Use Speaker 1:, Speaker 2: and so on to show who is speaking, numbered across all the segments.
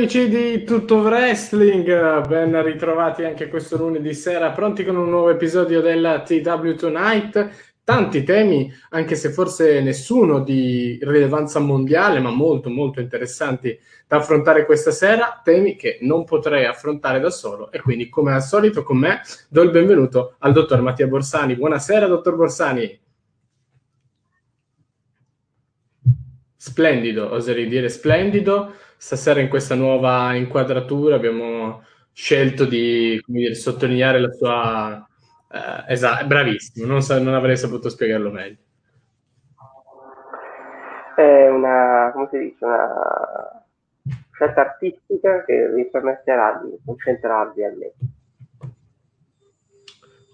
Speaker 1: Amici di Tutto Wrestling, ben ritrovati anche questo lunedì sera, pronti con un nuovo episodio della TW Tonight. Tanti temi, anche se forse nessuno di rilevanza mondiale, ma molto molto interessanti da affrontare questa sera, temi che non potrei affrontare da solo e quindi come al solito con me do il benvenuto al dottor Mattia Borsani. Buonasera dottor Borsani. Splendido, oserei dire splendido stasera in questa nuova inquadratura abbiamo scelto di dire, sottolineare la sua... Eh, esatto, bravissimo, non, sa- non, avrei saputo spiegarlo meglio.
Speaker 2: È una, come si dice, una scelta artistica che vi permetterà di concentrarvi al meglio.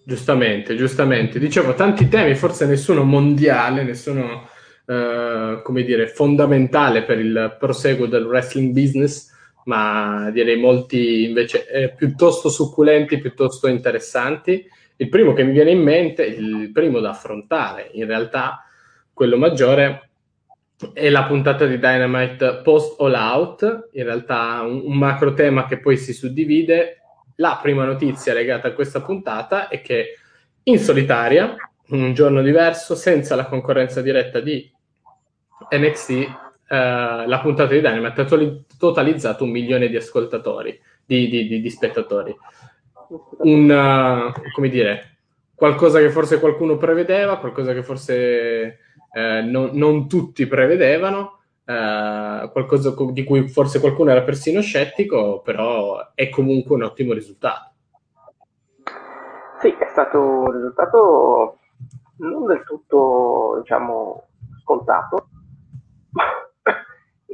Speaker 1: Giustamente, giustamente. Dicevo, tanti temi, forse nessuno mondiale, nessuno eh, come dire, fondamentale per il proseguo del wrestling business, ma direi molti invece eh, piuttosto succulenti, piuttosto interessanti. Il primo che mi viene in mente, il primo da affrontare, in realtà quello maggiore, è la puntata di Dynamite post All Out, in realtà un, un macro tema che poi si suddivide. La prima notizia legata a questa puntata è che in solitaria, un giorno diverso, senza la concorrenza diretta di NXT, eh, la puntata di Dynamite ha totalizzato un milione di ascoltatori, di, di, di, di spettatori. Un, uh, come dire, qualcosa che forse qualcuno prevedeva, qualcosa che forse eh, non, non, tutti prevedevano, eh, qualcosa di cui forse qualcuno era persino scettico, però è comunque un ottimo risultato.
Speaker 2: Sì, è stato un risultato non del tutto, diciamo, scontato,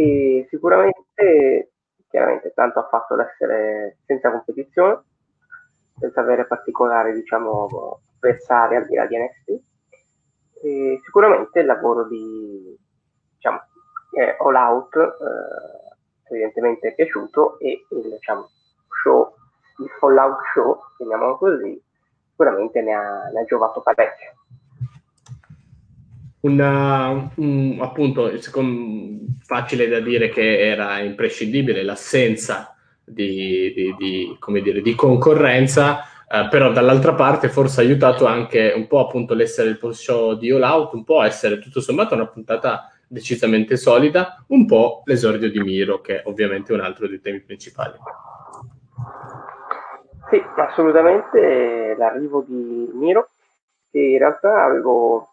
Speaker 2: e sicuramente, chiaramente, tanto ha fatto l'essere senza competizione, senza avere particolari, diciamo, avversari al di là di NXT. E sicuramente il lavoro di, diciamo, eh, All Out eh, evidentemente è piaciuto e il, diciamo, show, il Fallout Show, chiamiamolo così, sicuramente ne ha, ne ha giovato parecchio
Speaker 1: una, un, appunto, secondo, facile da dire che era imprescindibile l'assenza di, di, di, dire, di concorrenza, eh, però dall'altra parte forse ha aiutato anche un po' appunto l'essere il post show di All Out, un po' essere tutto sommato una puntata decisamente solida, un po' l'esordio di Miro, che ovviamente è un altro dei temi principali.
Speaker 2: Sì, assolutamente l'arrivo di Miro, che in realtà avevo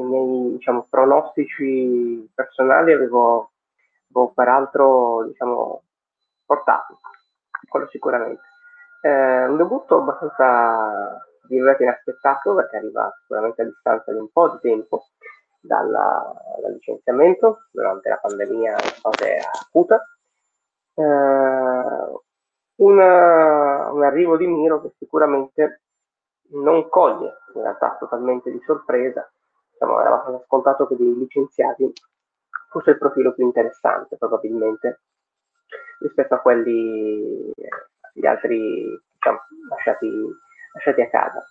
Speaker 2: i miei diciamo, pronostici personali avevo, avevo peraltro diciamo, portato, quello sicuramente. Eh, un debutto abbastanza virgolette inaspettato perché arriva sicuramente a distanza di un po' di tempo dalla, dal licenziamento durante la pandemia in fase acuta. Eh, una, un arrivo di Miro che sicuramente non coglie in realtà totalmente di sorpresa diciamo, era abbastanza scontato che dei licenziati fosse il profilo più interessante probabilmente rispetto a quelli gli altri diciamo, lasciati, lasciati, a casa.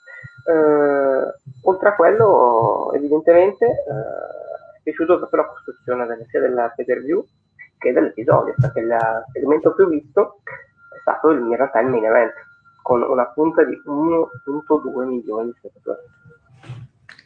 Speaker 2: Eh, oltre a quello, evidentemente, eh, è piaciuto proprio la costruzione del, sia della pay view che dell'episodio, perché l'elemento più visto è stato in realtà il main event, con una punta di 1.2 milioni di spettatori.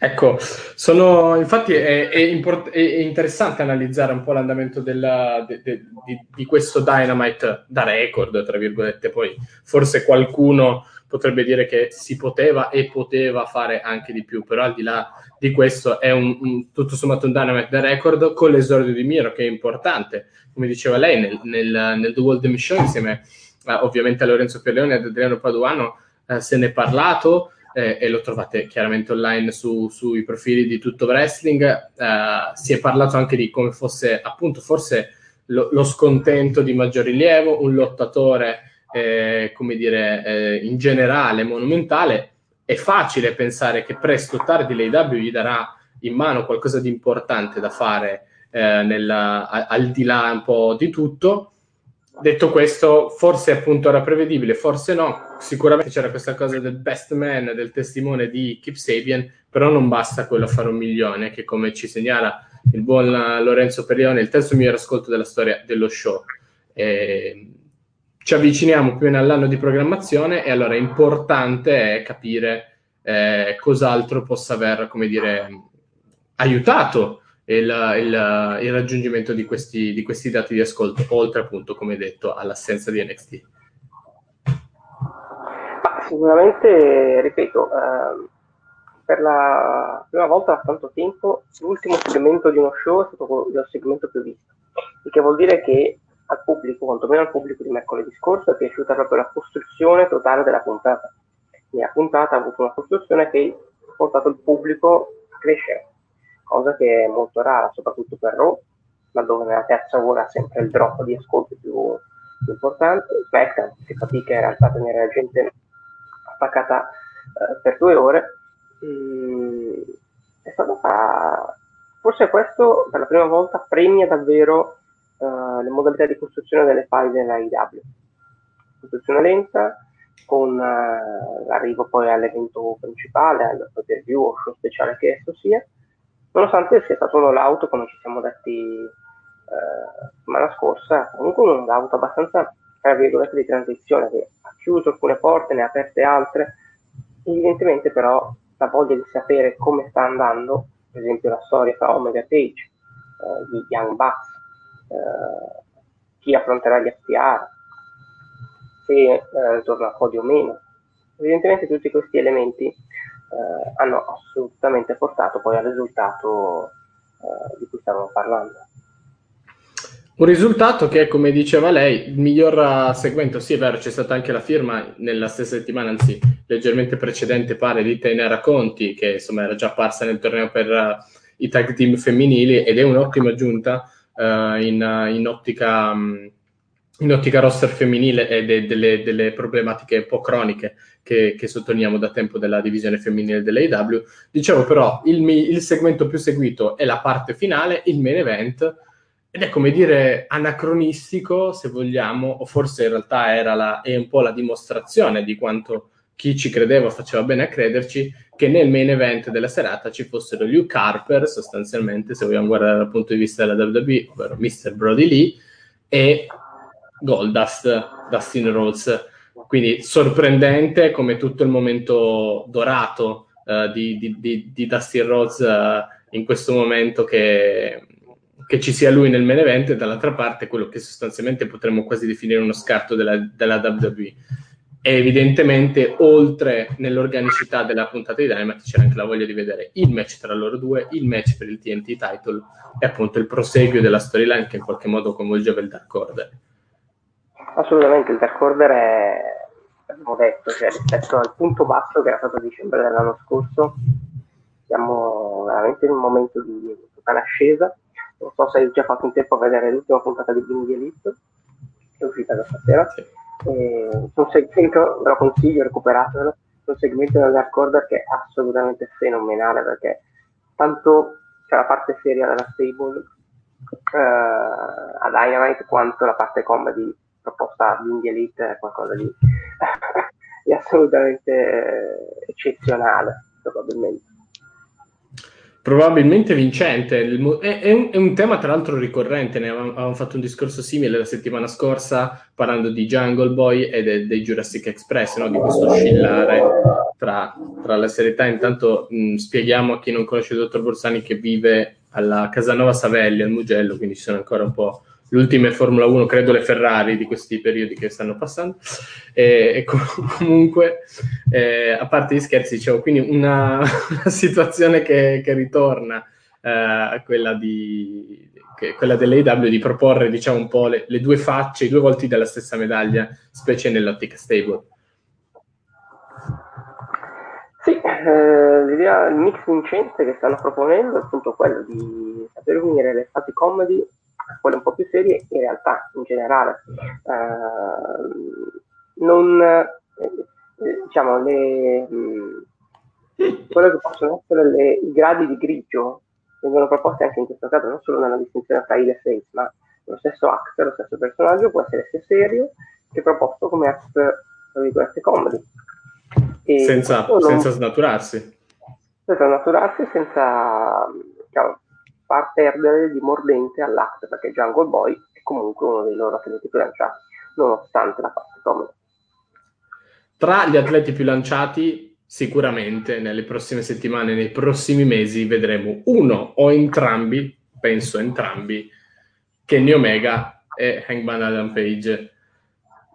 Speaker 1: Ecco, sono, infatti è, è, import- è, interessante analizzare un po' l'andamento della, de, de, di, di, questo Dynamite da record, tra virgolette, poi forse qualcuno potrebbe dire che si poteva e poteva fare anche di più, però al di là di questo è un, un, tutto sommato un Dynamite da record con l'esordio di Miro che è importante, come diceva lei nel, nel, nel The World Show insieme eh, ovviamente a Lorenzo Pierleone e ad Adriano Paduano eh, se ne è parlato, eh, e lo trovate chiaramente online su, sui profili di Tutto Wrestling. Eh, si è parlato anche di come fosse appunto forse lo, lo scontento di maggior rilievo, un lottatore, eh, come dire, eh, in generale monumentale. È facile pensare che presto o tardi l'AW gli darà in mano qualcosa di importante da fare eh, nella, al di là un po' di tutto detto questo, forse appunto era prevedibile, forse no. Sicuramente c'era questa cosa del best man, del testimone di Kip Sabian, però non basta quello a fare un milione, che come ci segnala il buon Lorenzo Perione, il terzo miglior ascolto della storia dello show. E ci avviciniamo più o meno all'anno di programmazione e allora è importante capire eh, cos'altro possa aver, come dire, aiutato il, il, il raggiungimento di questi, di questi, dati di ascolto, oltre appunto, come detto, all'assenza di NXT?
Speaker 2: Ma sicuramente, ripeto, eh, per la prima volta da tanto tempo l'ultimo segmento di uno show è stato il segmento più visto, il che vuol dire che al pubblico, quantomeno al pubblico di mercoledì scorso, è piaciuta proprio la costruzione totale della puntata. E la puntata ha avuto una costruzione che ha portato il pubblico a crescere cosa che è molto rara, soprattutto per Raw, laddove nella terza ora sempre il drop di ascolto più, più importante. SmackDown si fatica in realtà a tenere la gente attaccata eh, per due ore. Mm, è stata forse questo per la prima volta premia davvero uh, le modalità di costruzione delle file della IW. Costruzione lenta, con uh, l'arrivo poi all'evento principale, al pay view o show speciale che esso sia, nonostante sia stato un out come ci siamo detti eh, settimana scorsa, comunque un out abbastanza tra virgolette di transizione che ha chiuso alcune porte, ne ha aperte altre, evidentemente però la voglia di sapere come sta andando, per esempio la storia fra Omega Page, eh, di Young Bucks, eh, chi affronterà gli FTR, se eh, torna a podio o meno, evidentemente tutti questi elementi eh, hanno assolutamente portato poi al risultato eh, di cui stavamo parlando.
Speaker 1: Un risultato che, come diceva lei, il miglior segmento, sì è vero, c'è stata anche la firma nella stessa settimana, anzi leggermente precedente pare, di Tenera Conti, che insomma era già apparsa nel torneo per uh, i tag team femminili ed è un'ottima aggiunta uh, in, in, ottica... Um, in ottica roster femminile e de, delle, delle, problematiche un po' croniche che, che, sottolineiamo da tempo della divisione femminile dell'AW. Dicevo però, il, il, segmento più seguito è la parte finale, il main event, ed è come dire anacronistico, se vogliamo, o forse in realtà era la, è un po' la dimostrazione di quanto chi ci credeva faceva bene a crederci, che nel main event della serata ci fossero Luke Harper, sostanzialmente, se vogliamo guardare dal punto di vista della WWE, ovvero Mr. Brody Lee, e Goldust, Dustin Rhodes. Quindi sorprendente come tutto il momento dorato uh, di, di, di, di, Dustin Rhodes uh, in questo momento che, che, ci sia lui nel main event e dall'altra parte quello che sostanzialmente potremmo quasi definire uno scarto della, della WWE. E evidentemente oltre nell'organicità della puntata di Dynamite c'era anche la voglia di vedere il match tra loro due, il match per il TNT title e appunto il proseguio della storyline che in qualche modo coinvolgeva il Dark Order.
Speaker 2: Assolutamente, il Dark Order è, abbiamo detto, cioè, rispetto al punto basso che era stato a dicembre dell'anno scorso, siamo veramente in un momento di totale ascesa. Non so se hai già fatto in tempo a vedere l'ultima puntata di Bing Elite, che è uscita da stasera. Sì. un segmento, ve lo consiglio, recuperatelo, un segmento del Dark Order che è assolutamente fenomenale perché tanto c'è la parte seria della stable eh, a Dynamite quanto la parte comedy proposta di Indie Elite è qualcosa di, di assolutamente eccezionale, probabilmente.
Speaker 1: probabilmente vincente. È, è, un, è, tema tra l'altro ricorrente, ne avevamo, avevamo, fatto un discorso simile la settimana scorsa parlando di Jungle Boy e de, dei Jurassic Express, no? di questo oscillare tra, tra la serietà. Intanto mh, spieghiamo a chi non conosce il dottor Borsani che vive alla Casanova Savelli, al Mugello, quindi ci sono ancora un po' le ultime Formula 1, credo le Ferrari di questi periodi che stanno passando. E, e comunque, eh, a parte gli scherzi, dicevo, quindi una, una situazione che, che ritorna eh, a quella, di, che, quella dell'AW di proporre, diciamo, un po' le, le, due facce, i due volti della stessa medaglia, specie nell'ottica stable.
Speaker 2: Sì, eh, l'idea, il mix vincente che stanno proponendo è appunto quello di saper unire le fasi comedy quelle un po' più serie, in realtà in generale. Eh, non eh, diciamo le mh, quello che possono essere le, i gradi di grigio vengono proposti anche in questo caso non solo nella distinzione tra il e face ma lo stesso act, lo stesso personaggio può essere sia serio che proposto come act tra virgolette comedy.
Speaker 1: E senza, non, senza snaturarsi.
Speaker 2: Senza snaturarsi senza diciamo, far perdere di mordente all'Axe perché Jungle Boy è comunque uno dei loro atleti più lanciati, nonostante la parte comoda.
Speaker 1: Tra gli atleti più lanciati, sicuramente nelle prossime settimane, nei prossimi mesi, vedremo uno o entrambi, penso entrambi, Kenny Omega e Hangman Adam Page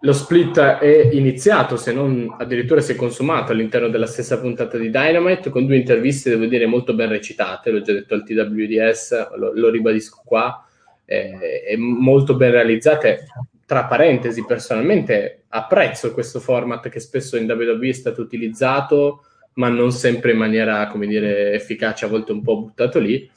Speaker 1: lo split è iniziato, se non addirittura si è consumato all'interno della stessa puntata di Dynamite, con due interviste, devo dire, molto ben recitate, l'ho già detto al TWDS, lo, lo ribadisco qua, eh, e molto ben realizzate. Tra parentesi, personalmente apprezzo questo format che spesso in WWE è stato utilizzato, ma non sempre in maniera, come dire, efficace, a volte un po' buttato lì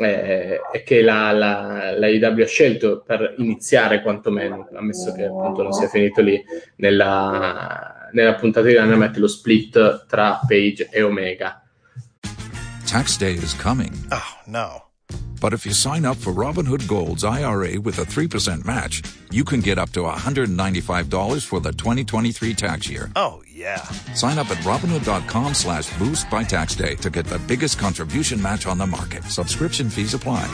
Speaker 1: eh, e che la, la, la, IW ha scelto per iniziare quantomeno, ammesso che appunto non sia finito lì nella, nella puntata di Dynamite lo split tra Page e Omega.
Speaker 3: Tax day is coming.
Speaker 4: Oh no.
Speaker 3: But if you sign up for Robinhood Gold's IRA with a 3% match, you can get up to $195 for the 2023 tax year.
Speaker 4: Oh, yeah.
Speaker 3: Sign up at Robinhood.com slash boost by tax day to get the biggest contribution match on the market. Subscription fees apply.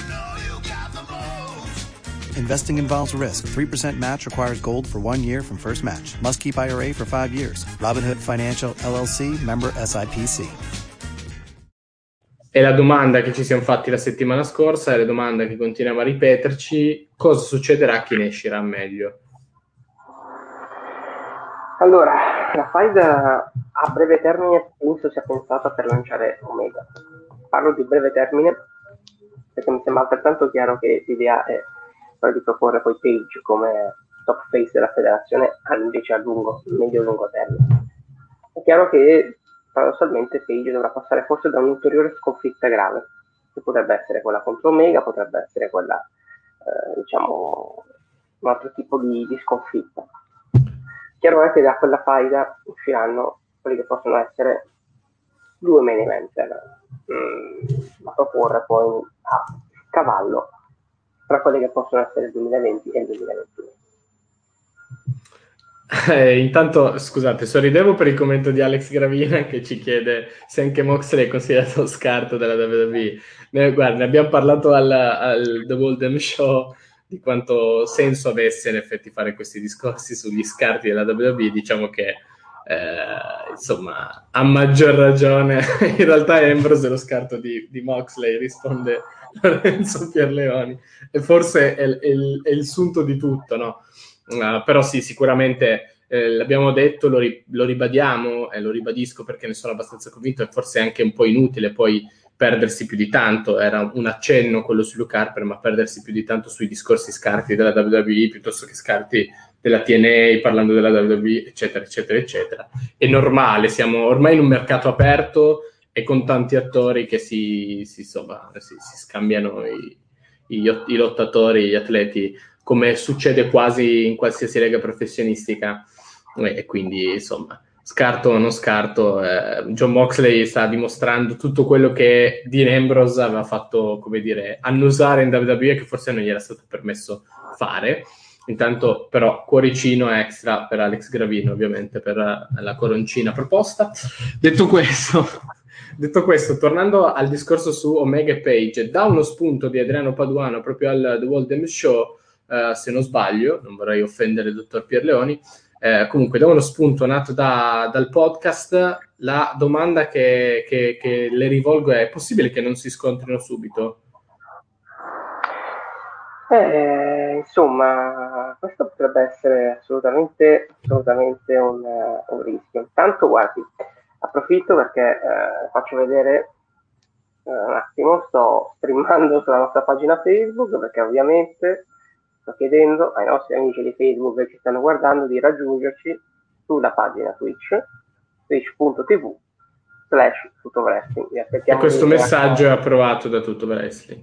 Speaker 5: Investing involves risk. 3% match requires gold for one year from first match. Must keep IRA for five years. Robinhood Financial LLC member SIPC.
Speaker 1: è la domanda che ci siamo fatti la settimana scorsa, è la domanda che continuiamo a ripeterci, cosa succederà a chi ne uscirà meglio?
Speaker 2: Allora, la faida a breve termine penso sia pensata per lanciare Omega. Parlo di breve termine perché mi sembra altrettanto chiaro che l'idea è quella di proporre poi Page come top face della federazione invece a lungo, medio-lungo termine. È chiaro che paradossalmente Page dovrà passare forse da un'ulteriore sconfitta grave, che potrebbe essere quella contro Omega, potrebbe essere quella, eh, diciamo, un altro tipo di, di sconfitta. Che da quella faida usciranno quelli che possono essere due main eventer mm, da proporre poi a cavallo tra quelli che possono essere il 2020 e il 2021.
Speaker 1: Eh, intanto, scusate, sorridevo per il commento di Alex Gravina che ci chiede se anche Moxley è considerato scarto della WWE. Ne, guarda, ne abbiamo parlato al, al The Golden Show di quanto senso avesse in effetti fare questi discorsi sugli scarti della WWE. Diciamo che, eh, insomma, a maggior ragione, in realtà Ambrose è lo scarto di, di Moxley, risponde Lorenzo Pierleoni. E forse è, è, è il sunto di tutto, no? Uh, però sì, sicuramente eh, l'abbiamo detto, lo, ri- lo ribadiamo e lo ribadisco perché ne sono abbastanza convinto e forse è anche un po' inutile poi perdersi più di tanto, era un accenno quello su Luke Harper, ma perdersi più di tanto sui discorsi scarti della WWE piuttosto che scarti della TNA, parlando della WWE, eccetera, eccetera, eccetera. È normale, siamo ormai in un mercato aperto e con tanti attori che si, si, insomma, si, si scambiano i, i, i lottatori, gli atleti come succede quasi in qualsiasi lega professionistica. E quindi, insomma, scarto o non scarto, eh, John Moxley sta dimostrando tutto quello che Dean Ambrose aveva fatto, come dire, annusare in WWE che forse non gli era stato permesso fare. Intanto, però, cuoricino extra per Alex Gravino, ovviamente, per la coroncina proposta. Detto questo, Detto questo, tornando al discorso su Omega e Page, da uno spunto di Adriano Paduano proprio al The World Game Show, eh, se non sbaglio, non vorrei offendere il dottor Pierleoni, eh, comunque da uno spunto nato da, dal podcast, la domanda che, che, che le rivolgo è, è possibile che non si scontrino subito?
Speaker 2: Eh, insomma, questo potrebbe essere assolutamente, assolutamente un, un rischio. Intanto, guardi, approfitto perché eh, faccio vedere eh, un attimo, sto streamando sulla nostra pagina Facebook perché ovviamente sto chiedendo ai nostri amici di Facebook che ci stanno guardando di raggiungerci sulla pagina Twitch, twitch.tv slash tutto wrestling.
Speaker 1: E questo messaggio è approvato da tutto wrestling.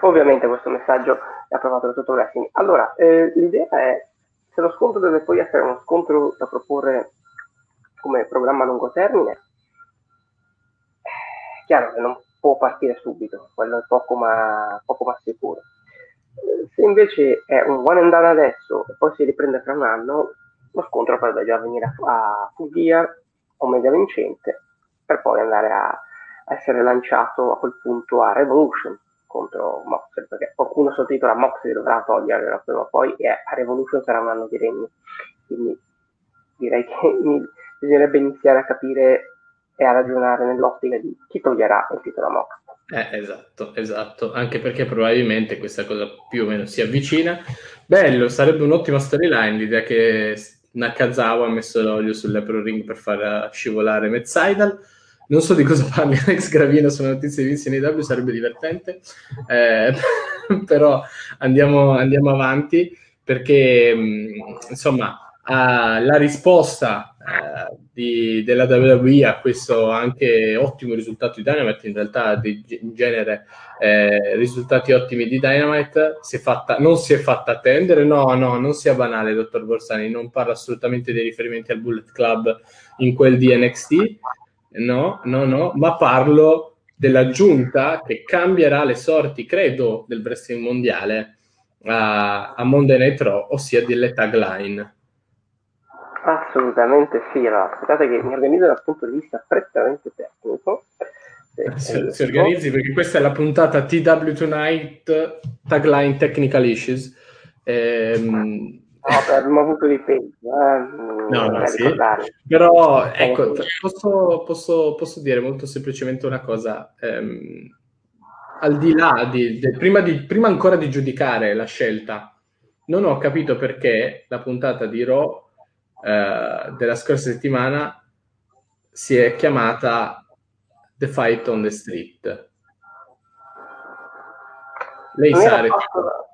Speaker 2: Ovviamente questo messaggio è approvato da tutto wrestling. Allora, eh, l'idea è, se lo scontro deve poi essere uno scontro da proporre come programma a lungo termine, è chiaro che non può partire subito, quello è poco ma, poco ma sicuro. Se invece è un one and done adesso e poi si riprende fra un anno, lo scontro potrebbe già venire a, full gear o media vincente per poi andare a, essere lanciato a quel punto a Revolution contro Moxley, perché qualcuno sottotitola Moxley dovrà toglierlo prima o poi e a Revolution sarà un anno di regno. Quindi direi che bisognerebbe iniziare a capire e a ragionare nell'ottica di chi toglierà il titolo a Moxley.
Speaker 1: Eh, esatto, esatto, anche perché probabilmente questa cosa più o meno si avvicina. Bello, sarebbe un'ottima storyline l'idea che Nakazawa ha messo l'olio sull'Epro Ring per far scivolare Metzaidal non so di cosa parli Alex Gravina sulle notizie di Vince in AW, sarebbe divertente, eh, però andiamo, andiamo, avanti perché insomma uh, la risposta uh, di, della WWE a questo anche ottimo risultato di Dynamite, in realtà di, in genere eh, risultati ottimi di Dynamite, si fatta, non si è fatta attendere, no, no, non sia banale, dottor Borsani, non parla assolutamente dei riferimenti al Bullet Club in quel di NXT, No, no, no, ma parlo della giunta che cambierà le sorti, credo, del wrestling mondiale a, a Monday Night Raw, ossia delle tagline.
Speaker 2: Assolutamente sì, allora, aspettate che mi organizzo dal punto di vista prettamente tecnico.
Speaker 1: Se, si organizzi perché questa è la puntata TW Tonight Tagline Technical Issues. Ehm,
Speaker 2: No, abbiamo avuto dei pesi, eh?
Speaker 1: no, no, sì. però ecco, posso, posso, posso, dire molto semplicemente una cosa, ehm, al di là di, de, prima, di, prima ancora di giudicare la scelta, non ho capito perché la puntata di Raw eh, della scorsa settimana si è chiamata The Fight on the Street. Lei sa... Fatto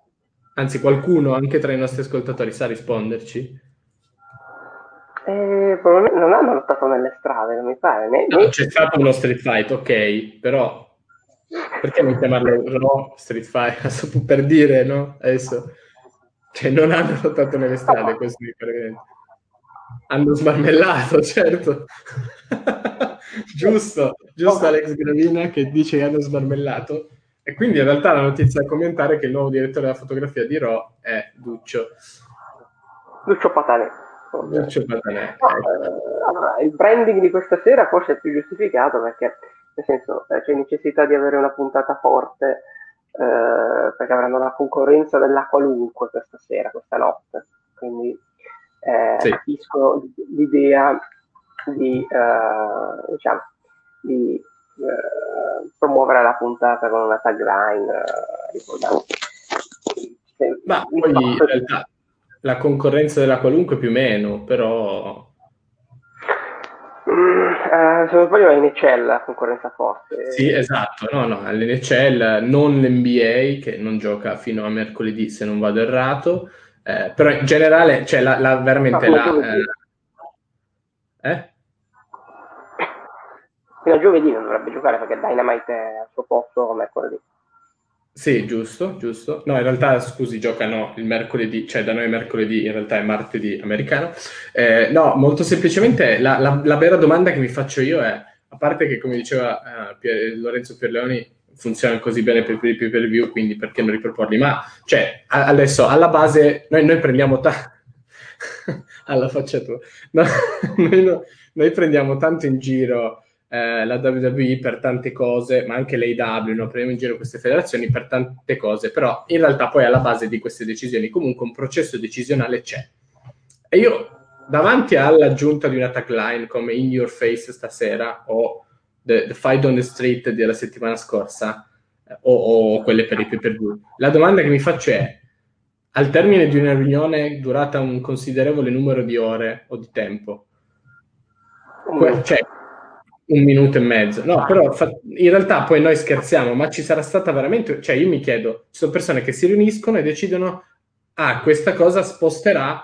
Speaker 1: Anzi, qualcuno anche tra i nostri ascoltatori sa risponderci?
Speaker 2: Eh, non hanno lottato nelle strade, non mi pare. Né,
Speaker 1: no, c'è stato uno street fight, ok, però perché non chiamarlo no, street fight? per dire, no? Adesso, cioè, non hanno lottato nelle strade, questo mi pare. Hanno smarmellato, certo. giusto, giusto Alex Gravina che dice che hanno smarmellato. E quindi in realtà la notizia da commentare è che il nuovo direttore della fotografia di Raw è Duccio.
Speaker 2: Duccio Patanè.
Speaker 1: Duccio Patanè.
Speaker 2: No, eh, allora, il branding di questa sera forse è più giustificato perché, nel senso, eh, c'è necessità di avere una puntata forte eh, perché avranno la concorrenza della qualunque questa sera, questa notte. Quindi eh, sì. capisco l'idea di, eh, diciamo, di eh, promuovere la puntata con una tagline
Speaker 1: eh, Ma poi in realtà la concorrenza della qualunque più o meno, però...
Speaker 2: Mm, eh, se non sbaglio è NHL la concorrenza forte.
Speaker 1: Sì, esatto, no, no, all'NCL non l'NBA che non gioca fino a mercoledì se non vado errato, eh, però in generale, cioè la, la veramente la...
Speaker 2: Eh, eh? fino a giovedì non dovrebbe giocare perché Dynamite è al suo posto mercoledì.
Speaker 1: Sì, giusto, giusto. No, in realtà, scusi, giocano il mercoledì, cioè da noi mercoledì, in realtà è martedì americano. Eh, no, molto semplicemente la, la, la, vera domanda che mi faccio io è, a parte che come diceva uh, Pier, Lorenzo Pierleoni, funzionano così bene per, i pay per view, quindi perché non riproporli? Ma, cioè, adesso, alla base, noi, noi prendiamo... Ta- alla faccia tua. No, noi, no, noi prendiamo tanto in giro eh, la WWE per tante cose, ma anche l'AW, no? prendiamo in giro queste federazioni per tante cose, però in realtà poi alla base di queste decisioni comunque un processo decisionale c'è. E io davanti all'aggiunta di una tagline come In Your Face stasera o The, the Fight on the Street della settimana scorsa eh, o, o, quelle per i pay per view, la domanda che mi faccio è al termine di una riunione durata un considerevole numero di ore o di tempo, que- cioè un minuto e mezzo. No, però fa- in realtà poi noi scherziamo, ma ci sarà stata veramente, cioè io mi chiedo, ci sono persone che si riuniscono e decidono, ah, questa cosa sposterà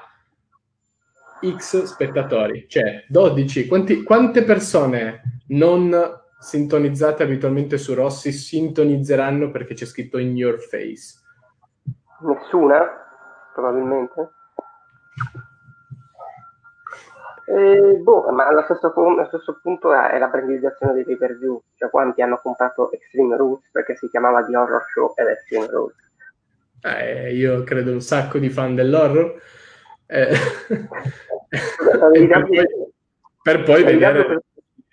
Speaker 1: X spettatori, cioè 12, quanti, quante persone non sintonizzate abitualmente su Rossi sintonizzeranno perché c'è scritto in your face?
Speaker 2: Nessuna, probabilmente. Eh, boh, ma allo stesso, allo stesso, punto è la brandizzazione dei pay per view, cioè quanti hanno comprato Extreme Roots perché si chiamava The Horror Show ed Extreme Roots.
Speaker 1: Eh, io credo un sacco di fan dell'horror. Eh, per poi, per poi vedere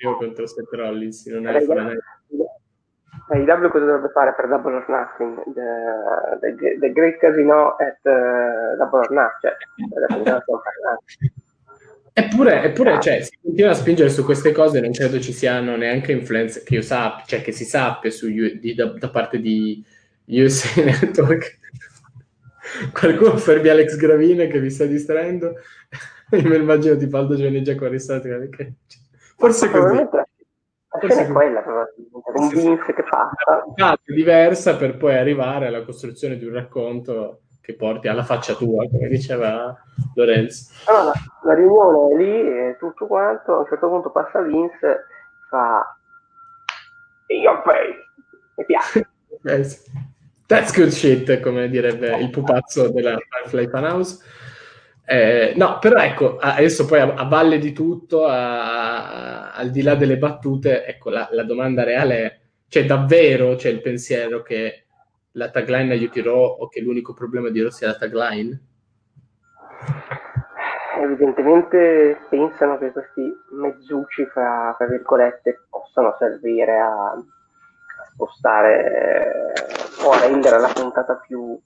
Speaker 1: io contro Seth Rollins non è
Speaker 2: AEW cosa dovrebbe fare per Double or Nothing? The, the, the Great Casino at uh, Double or Nothing, cioè,
Speaker 1: Eppure, eppure cioè, si continua a spingere su queste cose, non credo ci siano neanche influenze che io sappia, cioè che si sappia su, di, da, da, parte di USA Network. Qualcuno fermi Alex Gravine che vi sta distraendo? Io mi immagino tipo Aldo Giovanni già con che... Forse così.
Speaker 2: Forse è quella un Vince che passa.
Speaker 1: diversa per poi arrivare alla costruzione di un racconto che porti alla faccia tua, come diceva Lorenzo.
Speaker 2: Allora, la riunione è lì e tutto quanto, a un certo punto passa Vince, fa io pay, mi piace.
Speaker 1: yes. That's good shit, come direbbe il pupazzo della Firefly Funhouse. Eh, no, però ecco, adesso poi a, a valle di tutto, a, a, al di là delle battute, ecco, la, la domanda reale è, c'è davvero c'è il pensiero che la tagline aiuti Raw o che l'unico problema di Raw sia la tagline?
Speaker 2: Evidentemente pensano che questi mezzucci, fra, fra virgolette, possano servire a spostare eh, o a rendere la puntata più,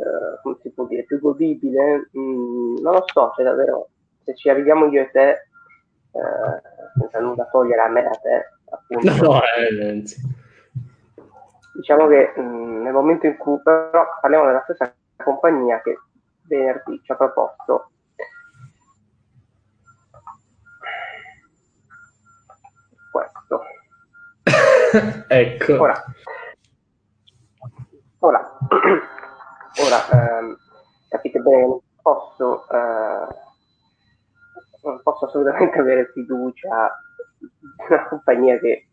Speaker 2: eh, come si può dire, più godibile. Mm, non lo so, cioè davvero, se ci arriviamo io e te, eh, senza nulla togliere a me e a te, appunto. No, no, eh, diciamo che mh, mm, nel momento in cui però parliamo della stessa compagnia che venerdì ci ha proposto. Questo.
Speaker 1: Ecco.
Speaker 2: Ora. Ora, ora ehm, capite bene non posso eh, non posso assolutamente avere fiducia in una compagnia che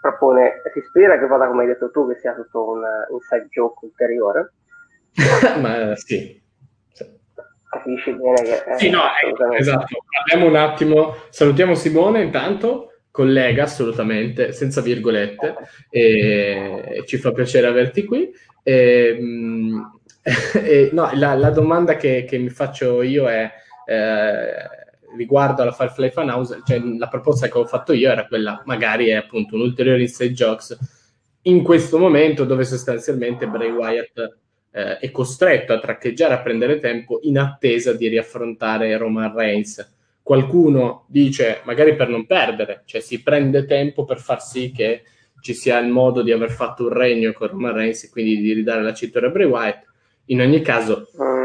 Speaker 2: propone, si spera che vada come hai detto tu, che sia tutto un inside joke ulteriore.
Speaker 1: Ma sì.
Speaker 2: Capisci bene che...
Speaker 1: Sì, no, assolutamente... esatto. Parliamo un attimo, salutiamo Simone intanto, collega assolutamente, senza virgolette, e ci fa piacere averti qui. E, e, no, la, la domanda che, che, mi faccio io è... Eh, riguardo alla Firefly Funhouse, cioè la proposta che ho fatto io era quella, magari è appunto un ulteriore inside jokes in questo momento dove sostanzialmente Bray Wyatt eh, è costretto a traccheggiare, a prendere tempo in attesa di riaffrontare Roman Reigns. Qualcuno dice, magari per non perdere, cioè si prende tempo per far sì che ci sia il modo di aver fatto un regno con Roman Reigns e quindi di ridare la cintura a Bray Wyatt. In ogni caso, mm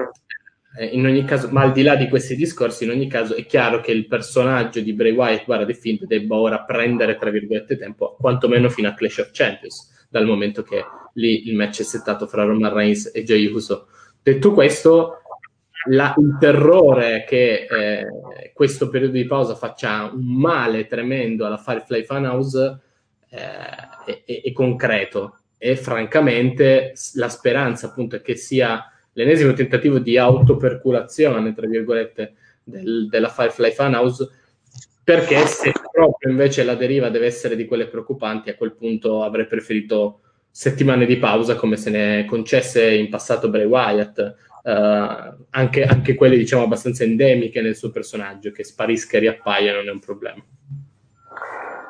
Speaker 1: eh, in ogni caso, ma al di là di questi discorsi, in ogni caso è chiaro che il personaggio di Bray Wyatt, guarda, The Fiend, debba ora prendere, tra virgolette, tempo, quantomeno fino a Clash of Champions, dal momento che lì il match è settato fra Roman Reigns e Jey Uso. Detto questo, la, il terrore che eh, questo periodo di pausa faccia un male tremendo alla Firefly Funhouse eh, è, è concreto e francamente la speranza appunto è che sia l'ennesimo tentativo di autoperculazione, tra virgolette, del, della Firefly Funhouse, perché se proprio invece la deriva deve essere di quelle preoccupanti, a quel punto avrei preferito settimane di pausa come se ne concesse in passato Bray Wyatt, uh, anche, anche, quelle diciamo abbastanza endemiche nel suo personaggio, che sparisca e riappaia non è un problema.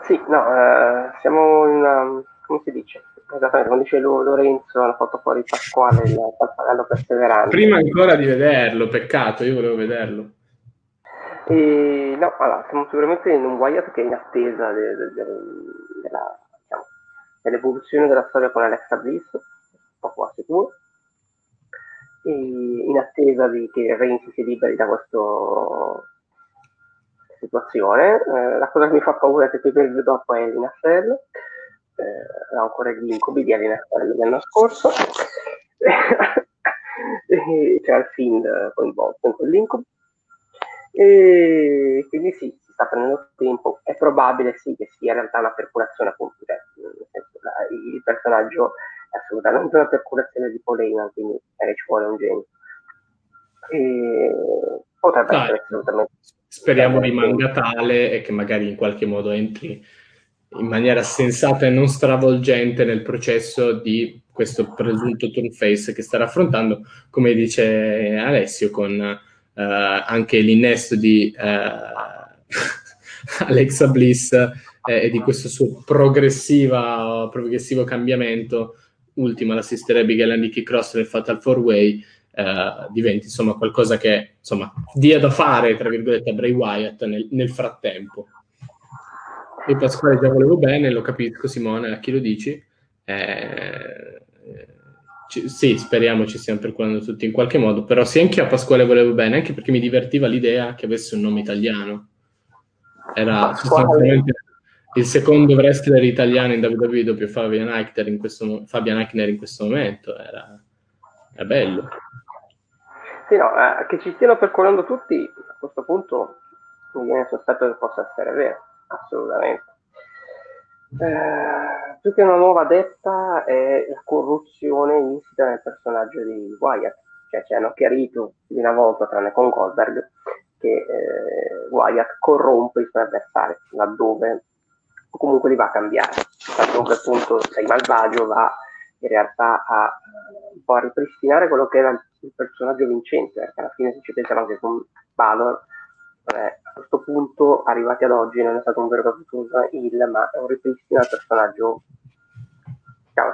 Speaker 2: Sì, no, eh, siamo in una, come si dice? Esattamente, come dice Lorenzo, hanno fatto fuori Pasquale il pappagallo perseverante.
Speaker 1: Prima ancora di vederlo, peccato, io volevo vederlo.
Speaker 2: E, no, allora, siamo sicuramente in un Wyatt che è in attesa de, de, de, della, diciamo, dell'evoluzione della storia con Alexa Bliss, poco ma sicuro, e in attesa di che Reigns si liberi da questa situazione. Eh, la cosa che mi fa paura è che poi per dopo è l'Inastell, eh, ha ancora gli incubi di l'Inastell dell'anno scorso, c'era il film coinvolto in quell'incubo. E quindi sì, si sta prendendo tempo. È probabile sì che sia in realtà una percolazione, appunto, cioè, il personaggio è assolutamente una percolazione di Polena, quindi eh, ci vuole un genio. E potrebbe Dai, essere assolutamente.
Speaker 1: Speriamo rimanga tale e che magari in qualche modo entri in maniera sensata e non stravolgente nel processo di questo presunto turn face che sta raffrontando, come dice Alessio, con eh, anche l'innesto di eh, Alexa Bliss eh, e di questo suo progressivo cambiamento, ultima la Sister Abigail e Nikki Cross nel Fatal 4-Way, eh, diventi insomma qualcosa che insomma dia da fare, tra virgolette, a Bray Wyatt nel, nel frattempo. E Pasquale già volevo bene, lo capisco Simone, a chi lo dici? Eh, ci, sì, speriamo ci stiamo perculando tutti in qualche modo, però sì, anche a Pasquale volevo bene, anche perché mi divertiva l'idea che avesse un nome italiano. Era sostanzialmente il secondo wrestler italiano in WWE dopo Fabian Eichner in questo, Fabian Eichner in questo momento. Era, era bello.
Speaker 2: Sì, no, eh, che ci stiano percorrendo tutti, a questo punto mi viene sospetto che possa essere vero, assolutamente. Eh, più che una nuova detta è la corruzione insita nel personaggio di Wyatt, cioè ci hanno chiarito di una volta, tranne con Goldberg, che eh, Wyatt corrompe i suoi avversari, laddove comunque li va a cambiare, laddove appunto sei malvagio va in realtà a a ripristinare quello che era il personaggio vincente, perché alla fine se ci pensiamo anche con Balor eh, a questo punto, arrivati ad oggi, non è stato un vero e proprio il, ma è un ripristino del personaggio diciamo,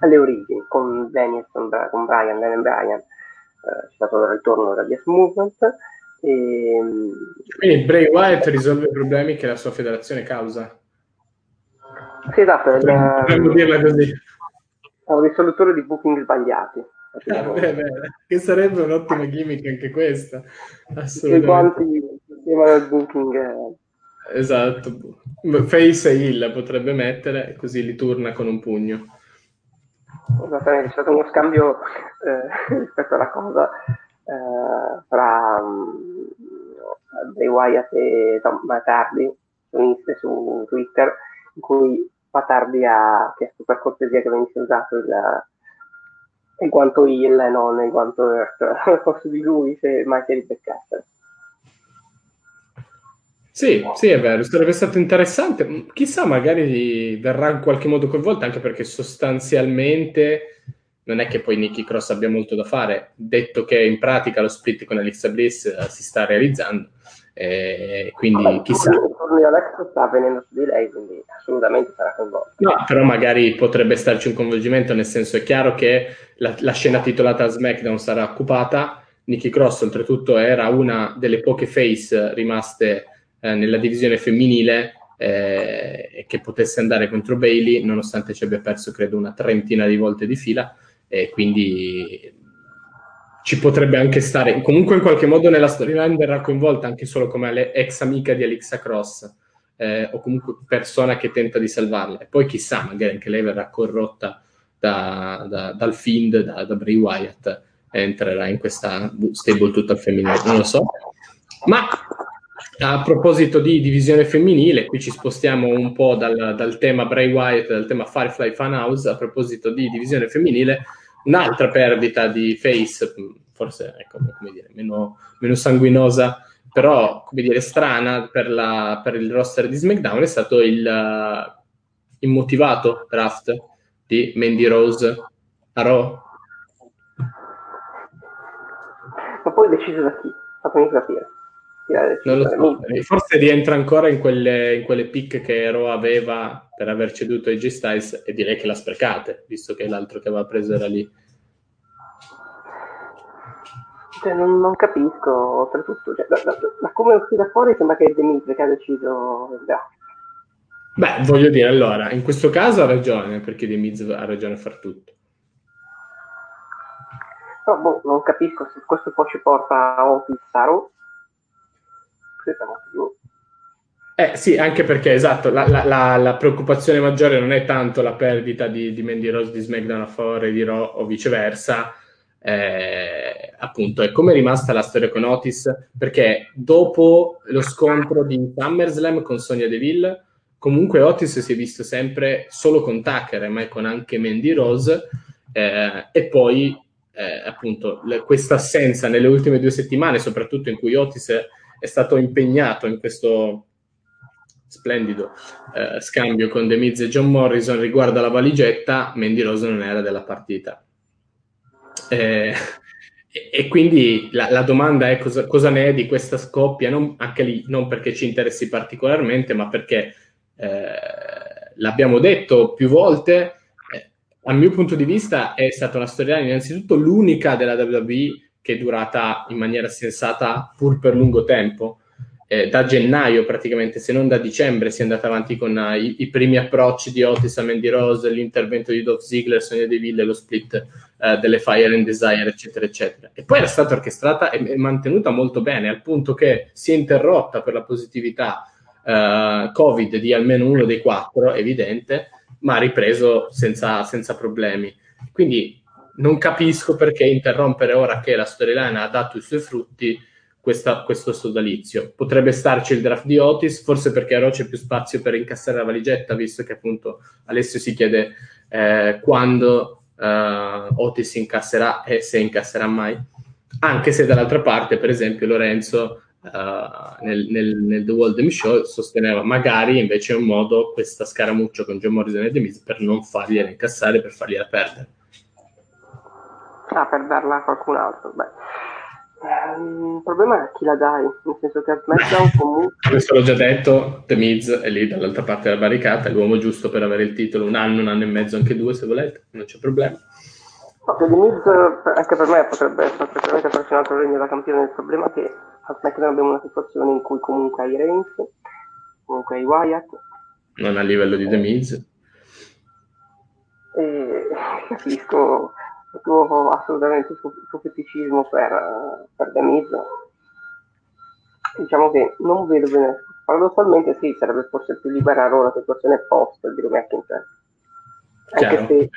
Speaker 2: alle origini, con Danielson, con Brian, Daniel Brian, eh, c'è stato il ritorno della DS Movement. E... Ehm,
Speaker 1: Quindi Bray Wyatt risolve i problemi che la sua federazione causa.
Speaker 2: Sì, esatto. È un risolutore di booking sbagliati.
Speaker 1: Ah, beh, beh, che sarebbe un'ottima gimmick anche questa. Assolutamente.
Speaker 2: insieme al booking.
Speaker 1: Eh. Esatto, face e Hill potrebbe mettere, così li turna con un pugno.
Speaker 2: Esattamente, c'è stato uno scambio eh, rispetto alla cosa eh, fra um, Bray Wyatt e Tom Matardi su, su Twitter, in cui Matardi ha chiesto per cortesia che venisse usato il in quanto Hill e non in quanto Earth al di lui se mai si ribeccasse.
Speaker 1: Sì, sì, è vero, sarebbe stato interessante. Chissà, magari verrà in qualche modo coinvolta, anche perché sostanzialmente non è che poi Nicky Cross abbia molto da fare, detto che in pratica lo split con Alexa Bliss uh, si sta realizzando, eh, quindi Vabbè, chissà. Il
Speaker 2: Alexa sta avvenendo su di lei, quindi assolutamente sarà coinvolta.
Speaker 1: No, però magari potrebbe starci un coinvolgimento, nel senso è chiaro che la, la scena titolata SmackDown sarà occupata. Nicky Cross, oltretutto, era una delle poche face rimaste eh, nella divisione femminile eh, che potesse andare contro Bailey, nonostante ci abbia perso, credo, una trentina di volte di fila. E quindi ci potrebbe anche stare. Comunque, in qualche modo, nella storyline verrà coinvolta anche solo come ex amica di Alexa Cross. Eh, o comunque persona che tenta di salvarla. E poi chissà, magari anche lei verrà corrotta da, da, dal Find, da, da Bray Wyatt, e entrerà in questa stable tutta femminile, non lo so. Ma a proposito di divisione femminile, qui ci spostiamo un po' dal, dal tema Bray Wyatt, dal tema Firefly Funhouse, a proposito di divisione femminile, un'altra perdita di face, forse ecco, come dire, meno, meno sanguinosa, però come dire, strana per, la, per il roster di SmackDown è stato il uh, immotivato draft di Mandy Rose a Raw.
Speaker 2: Ma poi deciso da chi? Fatemi capire.
Speaker 1: non lo so. Forse rientra ancora in quelle, in quelle pick che Ro aveva per aver ceduto ai G Styles e direi che l'ha sprecate, visto che l'altro che aveva preso era lì.
Speaker 2: Cioè, non, non, capisco, oltretutto, cioè, da, da, da, come uscire fuori sembra che è Demise che ha deciso draft.
Speaker 1: Beh, voglio dire, allora, in questo caso ha ragione, perché Demise ha ragione a far tutto.
Speaker 2: No, boh, non capisco se questo poi ci porta a un Pissaro.
Speaker 1: Eh sì, anche perché esatto, la, la, la, la, preoccupazione maggiore non è tanto la perdita di, di Mandy Rose di SmackDown a favore di Raw o viceversa, eh, appunto, è come è rimasta la storia con Otis, perché dopo lo scontro di SummerSlam con Sonia Deville, comunque Otis si è visto sempre solo con Tucker e mai con anche Mandy Rose, eh, e poi eh, appunto le, questa assenza nelle ultime due settimane, soprattutto in cui Otis è stato impegnato in questo splendido eh, scambio con The Miz e John Morrison riguardo alla valigetta, Mandy Rose non era della partita. Eh, e quindi la, la, domanda è cosa, cosa, ne è di questa scoppia, non, anche lì non perché ci interessi particolarmente, ma perché eh, l'abbiamo detto più volte, eh, dal mio punto di vista è stata una storia innanzitutto l'unica della WWE che è durata in maniera sensata pur per lungo tempo eh, da gennaio praticamente, se non da dicembre, si è andata avanti con uh, i, i, primi approcci di Otis a Mandy Rose, l'intervento di Dolph Ziggler, Sonia Deville, lo split uh, delle Fire and Desire, eccetera, eccetera. E poi era stata orchestrata e, e, mantenuta molto bene, al punto che si è interrotta per la positività uh, Covid di almeno uno dei quattro, evidente, ma ha ripreso senza, senza problemi. Quindi non capisco perché interrompere ora che la storyline ha dato i suoi frutti questa, questo sodalizio. Potrebbe starci il draft di Otis, forse perché a Ro c'è più spazio per incassare la valigetta, visto che appunto Alessio si chiede eh, quando eh, Otis incasserà e se incasserà mai. Anche se dall'altra parte, per esempio, Lorenzo uh, nel, nel, nel, The World Demi Show sosteneva magari invece un modo questa scaramuccia con John Morrison e The Miz per non fargliela incassare, per fargliela perdere.
Speaker 2: Ah, per darla a qualcun altro. Beh il problema è chi la dai, nel senso che a SmackDown comunque...
Speaker 1: Questo l'ho già detto, The Miz è lì dall'altra parte della barricata, è l'uomo giusto per avere il titolo, un anno, un anno e mezzo, anche due se volete, non c'è problema.
Speaker 2: No, The Miz anche per me potrebbe essere perfettamente un altro regno da campione, il problema è che a SmackDown abbiamo una situazione in cui comunque hai Reigns, comunque hai Wyatt.
Speaker 1: Non a livello di The Miz.
Speaker 2: E capisco tuo assolutamente su, su feticismo per, per The diciamo che non vedo bene paradossalmente sì sarebbe forse più liberare la situazione post di Drew McIntyre anche Chiaro. se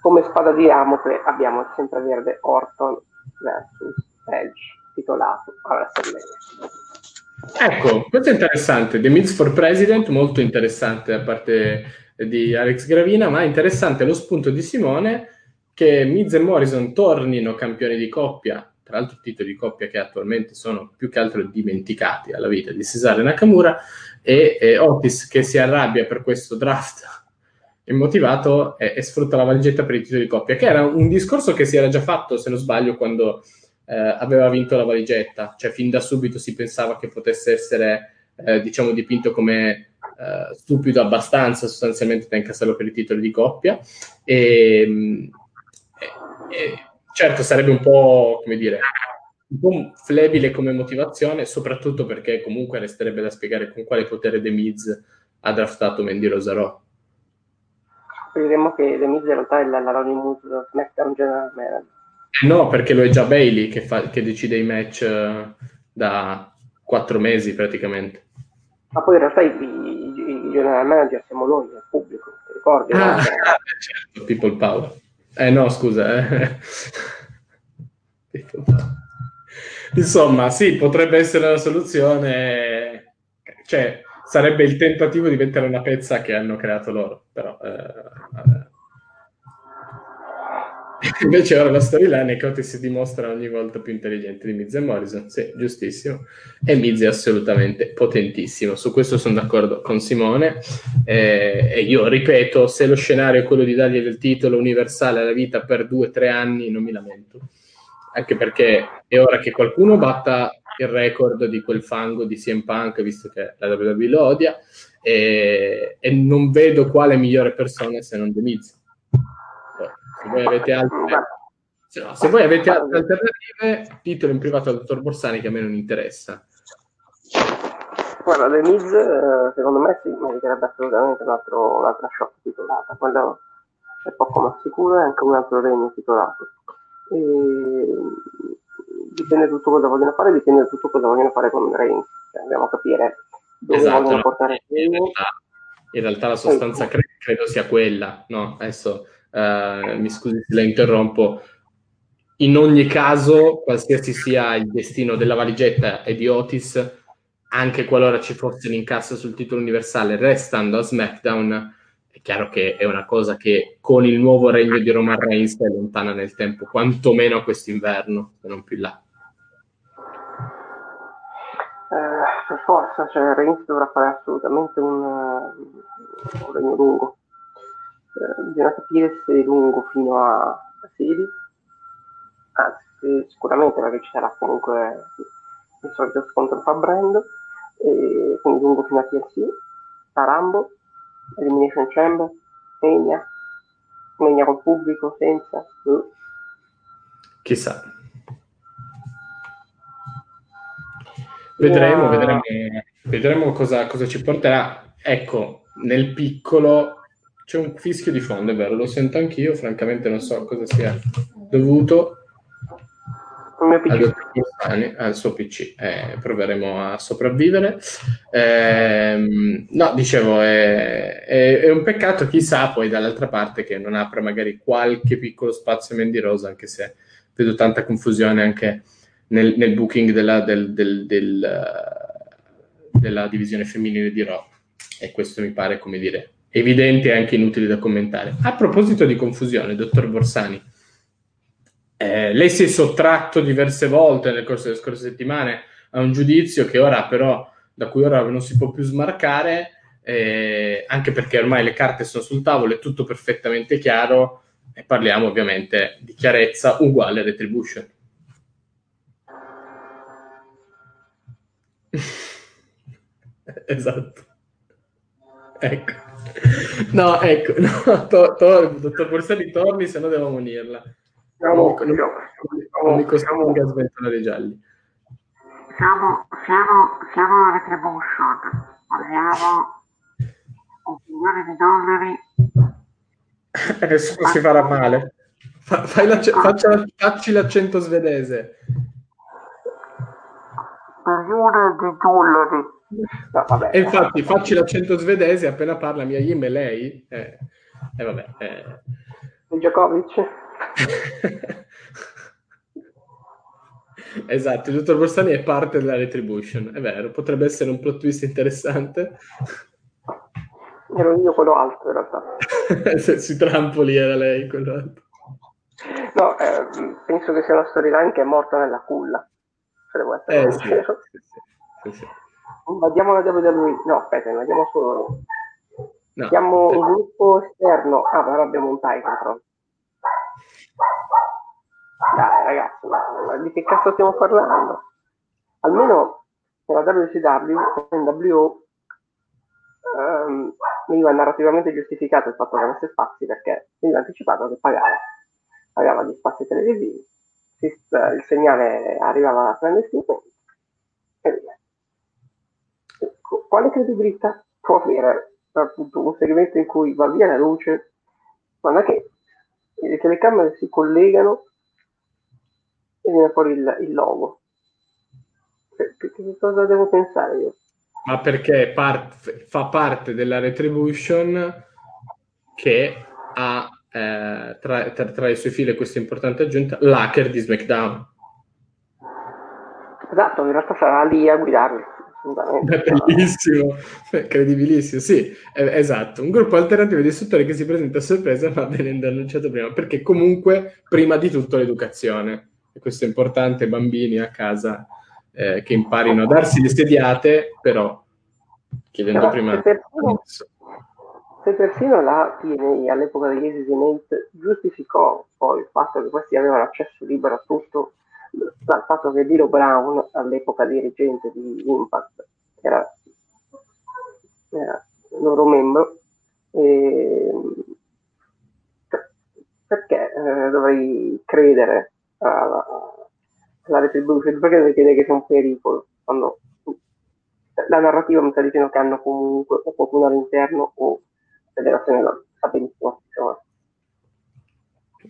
Speaker 2: come spada di Amocle abbiamo il sempreverde Orton versus Edge titolato alla
Speaker 1: Ecco, questo è interessante. The Miz for President, molto interessante da parte di Alex Gravina, ma interessante lo spunto di Simone che Miz e Morrison tornino campioni di coppia, tra l'altro titoli di coppia che attualmente sono più che altro dimenticati alla vita di Cesare Nakamura, e, e Otis che si arrabbia per questo draft immotivato e, e, sfrutta la valigetta per i titoli di coppia, che era un discorso che si era già fatto, se non sbaglio, quando eh, aveva vinto la valigetta, cioè fin da subito si pensava che potesse essere, eh, diciamo, dipinto come eh, stupido abbastanza sostanzialmente da incassarlo per i titoli di coppia. E, certo sarebbe un po', come dire, un po' flebile come motivazione, soprattutto perché comunque resterebbe da spiegare con quale potere The Miz ha draftato Mandy Rosarò.
Speaker 2: Vedremo che The Miz in realtà è l'Anonymous SmackDown General Manager.
Speaker 1: No, perché lo è già Bailey che, fa, che decide i match uh, da quattro mesi praticamente.
Speaker 2: Ma poi in realtà i, i, i general manager siamo noi, il pubblico, ti ricordi?
Speaker 1: Ah, certo, people power. Eh no, scusa. Eh. Insomma, sì, potrebbe essere una soluzione. Cioè, sarebbe il tentativo di mettere una pezza che hanno creato loro, però... Eh, Invece ora la storyline è che Otis si dimostra ogni volta più intelligente di Miz e Morrison, sì, giustissimo, e Miz è assolutamente potentissimo, su questo sono d'accordo con Simone, eh, e io ripeto, se lo scenario è quello di dargli il titolo universale alla vita per due o tre anni, non mi lamento, anche perché è ora che qualcuno batta il record di quel fango di CM Punk, visto che la WWE lo odia, e, e non vedo quale migliore persona se non The Miz. Se voi avete altre, se, no, se voi avete altre alternative, ditelo in privato al dottor Borsani che a me non interessa.
Speaker 2: Guarda, The Miz, eh, secondo me sì, meriterebbe assolutamente un altro, un'altra shot titolata. Quello è poco ma sicuro e anche un altro regno titolato. E dipende tutto cosa vogliono fare, dipende da tutto cosa vogliono fare con Reigns. Cioè, dobbiamo capire dove esatto, vogliono portare
Speaker 1: in realtà, in realtà la sostanza credo, credo sia quella. No, adesso uh, mi scusi se la interrompo. In ogni caso, qualsiasi sia il destino della valigetta e di Otis, anche qualora ci fosse l'incasso sul titolo universale restando a SmackDown, è chiaro che è una cosa che con il nuovo regno di Roman Reigns è lontana nel tempo, quantomeno a quest'inverno, se non più là.
Speaker 2: Eh, per forza, cioè Reigns dovrà fare assolutamente un, un regno lungo. Eh, bisogna capire se è lungo fino a, a 16, anzi sicuramente perché ci sarà comunque il solito scontro fra brand e quindi lungo fino a TLC, a Rambo, Elimination Chamber, Mania, Mania col pubblico, senza. Mm.
Speaker 1: Chissà. Vedremo, yeah. vedremo, vedremo cosa, cosa ci porterà. Ecco, nel piccolo c'è un fischio di fondo, è vero, lo sento anch'io, francamente non so cosa sia dovuto. Al, suo PC. Eh, proveremo a sopravvivere. Eh, no, dicevo, è, è, è, un peccato, chissà poi dall'altra parte che non apra magari qualche piccolo spazio Mandy Rose, anche se vedo tanta confusione anche nel, nel booking della, del, del, del, della divisione femminile di Raw. E questo mi pare, come dire, evidente e anche inutile da commentare. A proposito di confusione, dottor Borsani, eh, lei si è sottratto diverse volte nel corso delle scorse settimane a un giudizio che ora però, da cui ora non si può più smarcare, eh, anche perché ormai le carte sono sul tavolo, è tutto perfettamente chiaro e parliamo ovviamente di chiarezza uguale retribution. esatto. Ecco. No, ecco, no, to, to, dottor Borsani torni, se no devo munirla.
Speaker 2: Siamo,
Speaker 1: non, siamo, non mi costringa a sventolare i gialli.
Speaker 4: Siamo, siamo, siamo a Retribution, parliamo un milione di
Speaker 1: dollari. Nessuno si farà male. Fa, la, faccia, facci l'accento svedese.
Speaker 4: Milione di dollari.
Speaker 2: No, vabbè.
Speaker 1: E infatti facci l'accento svedese appena parla mia Yim e lei. Eh, eh vabbè. Eh.
Speaker 2: Djokovic.
Speaker 1: esatto, il dottor Borsani è parte della retribution, è vero, potrebbe essere un plot twist interessante.
Speaker 2: Ero io quello alto in realtà.
Speaker 1: si trampoli era lei quello alto.
Speaker 2: No, eh, penso che sia una storyline che è morta nella culla. Se devo essere
Speaker 1: eh, sì, sì, sì, sì.
Speaker 2: Invadiamo la WWE. No, aspetta, invadiamo solo noi. No, Siamo un gruppo esterno. Ah, però abbiamo un Titan dai ragazzi, ma, di che cazzo stiamo parlando? Almeno nella WCW, NWO, um, veniva narrativamente giustificato il fatto che avesse spazi perché veniva anticipato che pagava, pagava gli spazi televisivi, il segnale arrivava a clandestino e via. Quale credibilità può avere appunto un segmento in cui va via la luce, ma non è che le telecamere si collegano e viene fuori il, il logo. Che, che, cosa devo pensare io?
Speaker 1: Ma perché part, fa parte della retribution che ha eh, tra, tra, tra, i suoi fili questa importante aggiunta l'hacker di SmackDown.
Speaker 2: Esatto, in realtà sarà lì a guidarli.
Speaker 1: Bellissimo, credibilissimo, sì, esatto. Un gruppo alternativo di istruttori che si presenta a sorpresa ma venendo annunciato prima, perché comunque prima di tutto l'educazione e questo è importante, bambini a casa eh, che imparino a darsi le sediate, però chiedendo però prima...
Speaker 2: Se persino, se persino la TNA all'epoca degli Nate giustificò poi il fatto che questi avevano accesso libero a tutto, dal fatto che Dilo Brown all'epoca dirigente di Impact era, era loro membro e, perché eh, dovrei credere alla, Retribution? Perché dovrei credere che sia un pericolo quando la narrativa mi sta dicendo che hanno comunque o qualcuno all'interno o la federazione sa benissimo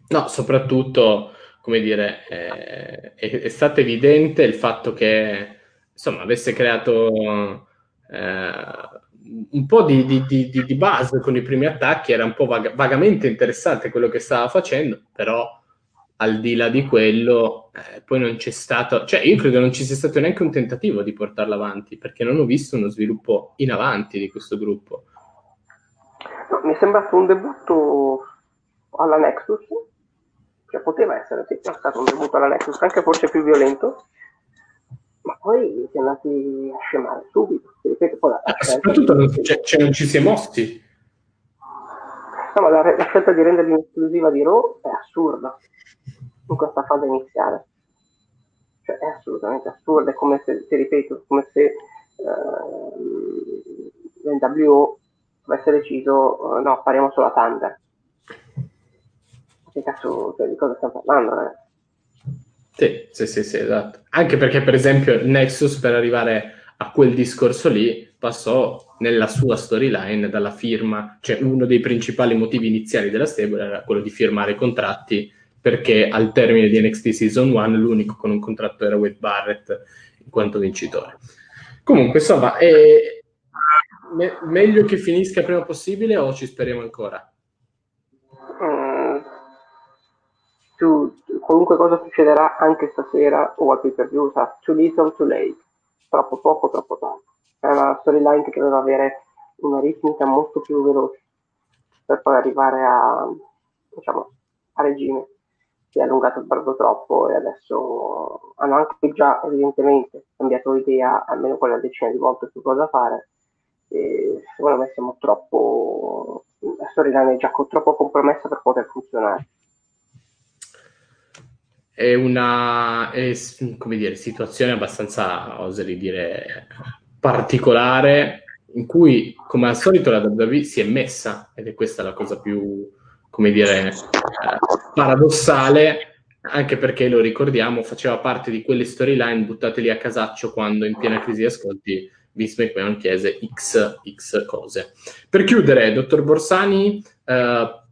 Speaker 1: No, soprattutto, come dire, eh, è, è, stato evidente il fatto che, insomma, avesse creato eh, un po' di, di, di, di, buzz con i primi attacchi, era un po' vag- vagamente interessante quello che stava facendo, però al di là di quello, eh, poi non c'è stato, cioè io credo non ci sia stato neanche un tentativo di portarlo avanti, perché non ho visto uno sviluppo in avanti di questo gruppo.
Speaker 2: No, mi è sembrato un debutto alla Nexus, cioè poteva essere, sì, è stato un debutto alla Nexus, anche forse più violento, ma poi si è andati a scemare subito. Ripeto, poi la,
Speaker 1: ah, soprattutto non, cioè, cioè, non ci si è mossi.
Speaker 2: No, ma la, la scelta di renderli in esclusiva di Raw è assurda in questa fase iniziale. Cioè, è assolutamente assurda, è come se, ti ripeto, come se uh, l'NWO avesse deciso, uh, no, faremo solo a Thunder. Che cazzo, cioè, di cosa stiamo parlando? Eh?
Speaker 1: Sì, sì, sì, sì, esatto. Anche perché, per esempio, Nexus per arrivare a quel discorso lì passò nella sua storyline dalla firma, cioè uno dei principali motivi iniziali della stable era quello di firmare contratti perché al termine di NXT Season 1 l'unico con un contratto era Wade Barrett in quanto vincitore. Comunque, insomma, è me- meglio che finisca prima possibile o ci speriamo ancora?
Speaker 2: Mm, tu, qualunque cosa succederà anche stasera o al pay per view sarà too little, too late, troppo poco, troppo tanto. È una storyline che doveva avere una ritmica molto più veloce per poi arrivare a, diciamo, a regime. Si è allungato il brodo troppo e adesso hanno anche già evidentemente cambiato idea almeno quella decina di volte su cosa fare. E secondo me siamo troppo la storyline è già troppo compromessa per poter funzionare
Speaker 1: è una è, dire, situazione abbastanza oserei dire particolare in cui come al solito la WWE si è messa ed è questa la cosa più come dire, eh, paradossale, anche perché lo ricordiamo, faceva parte di quelle storyline buttate lì a casaccio quando in piena crisi di ascolti Vince McMahon chiese X, X cose. Per chiudere, dottor Borsani, eh,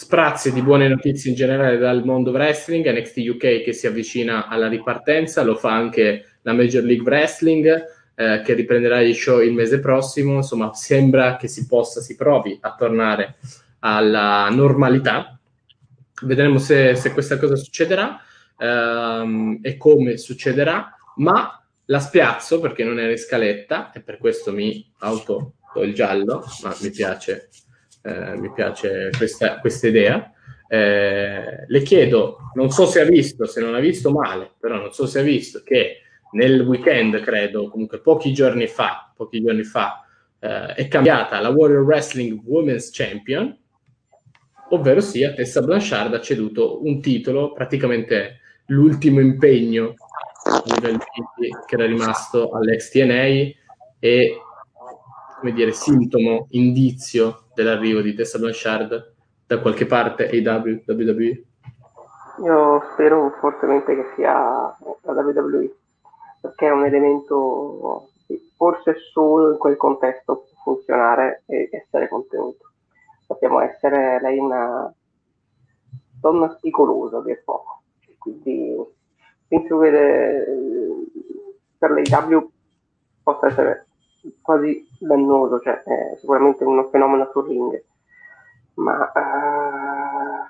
Speaker 1: sprazzi di buone notizie in generale dal mondo wrestling, NXT UK che si avvicina alla ripartenza, lo fa anche la Major League Wrestling, eh, che riprenderà gli show il mese prossimo, insomma sembra che si possa, si provi a tornare alla normalità. Vedremo se, se questa cosa succederà ehm, e come succederà, ma la spiazzo perché non era in scaletta e per questo mi auto il giallo, ma mi piace, eh, mi piace questa, questa idea. Eh, le chiedo, non so se ha visto, se non ha visto male, però non so se ha visto che nel weekend, credo, comunque pochi giorni fa, pochi giorni fa, eh, è cambiata la Warrior Wrestling Women's Champion ovvero sia Tessa Blanchard ha ceduto un titolo, praticamente l'ultimo impegno che era rimasto all'ex TNA e come dire, sintomo, indizio dell'arrivo di Tessa Blanchard da qualche parte AW, WWE?
Speaker 2: Io spero fortemente che sia la WWE perché è un elemento forse solo in quel contesto può funzionare e essere contenuto sappiamo essere lei una donna spigolosa per poco. Quindi penso che per l'AW possa essere quasi dannoso, cioè è sicuramente uno fenomeno sul ring, ma uh,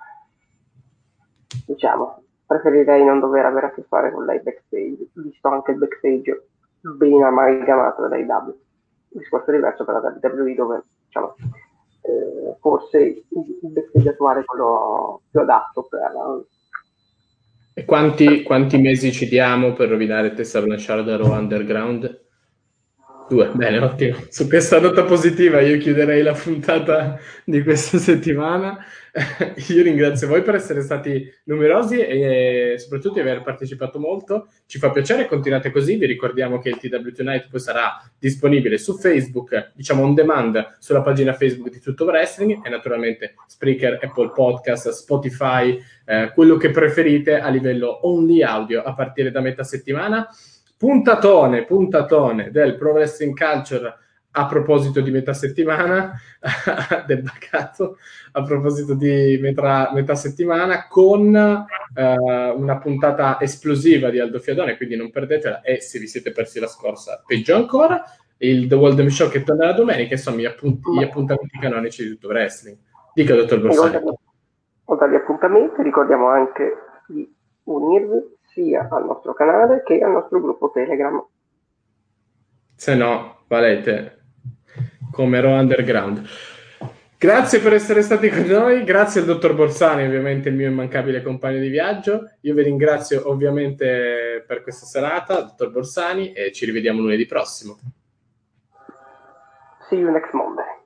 Speaker 2: diciamo preferirei non dover avere a che fare con lei backstage, visto anche il backstage ben amalgamato dall'AW. Il discorso diverso per la WWE dove diciamo, eh, forse il backstage attuale è quello più adatto per...
Speaker 1: E quanti, quanti mesi ci diamo per rovinare Tessa Blanchard da Raw Underground? Due, bene, ottimo. Su questa nota positiva io chiuderei la puntata di questa settimana. io ringrazio voi per essere stati numerosi e soprattutto di aver partecipato molto. Ci fa piacere, continuate così. Vi ricordiamo che il TW Tonight poi sarà disponibile su Facebook, diciamo on demand, sulla pagina Facebook di Tutto Wrestling e naturalmente Spreaker, Apple Podcast, Spotify, eh, quello che preferite a livello only audio a partire da metà settimana puntatone, puntatone del Pro Wrestling Culture a proposito di metà settimana, del bacato, a proposito di metà, metà settimana, con eh, una puntata esplosiva di Aldo Fiadone, quindi non perdetela, e se vi siete persi la scorsa, peggio ancora, il The World Show che torna la domenica, insomma, gli, appunt- gli appuntamenti canonici di tutto wrestling. Dica, dottor Borsani.
Speaker 2: Oltre agli appuntamenti, ricordiamo anche di unirvi sia al nostro canale che al nostro gruppo Telegram.
Speaker 1: Se no, valete come Raw Underground. Grazie per essere stati con noi, grazie al dottor Borsani, ovviamente il mio immancabile compagno di viaggio. Io vi ringrazio ovviamente per questa serata, dottor Borsani, e ci rivediamo lunedì prossimo.
Speaker 2: See you next Monday.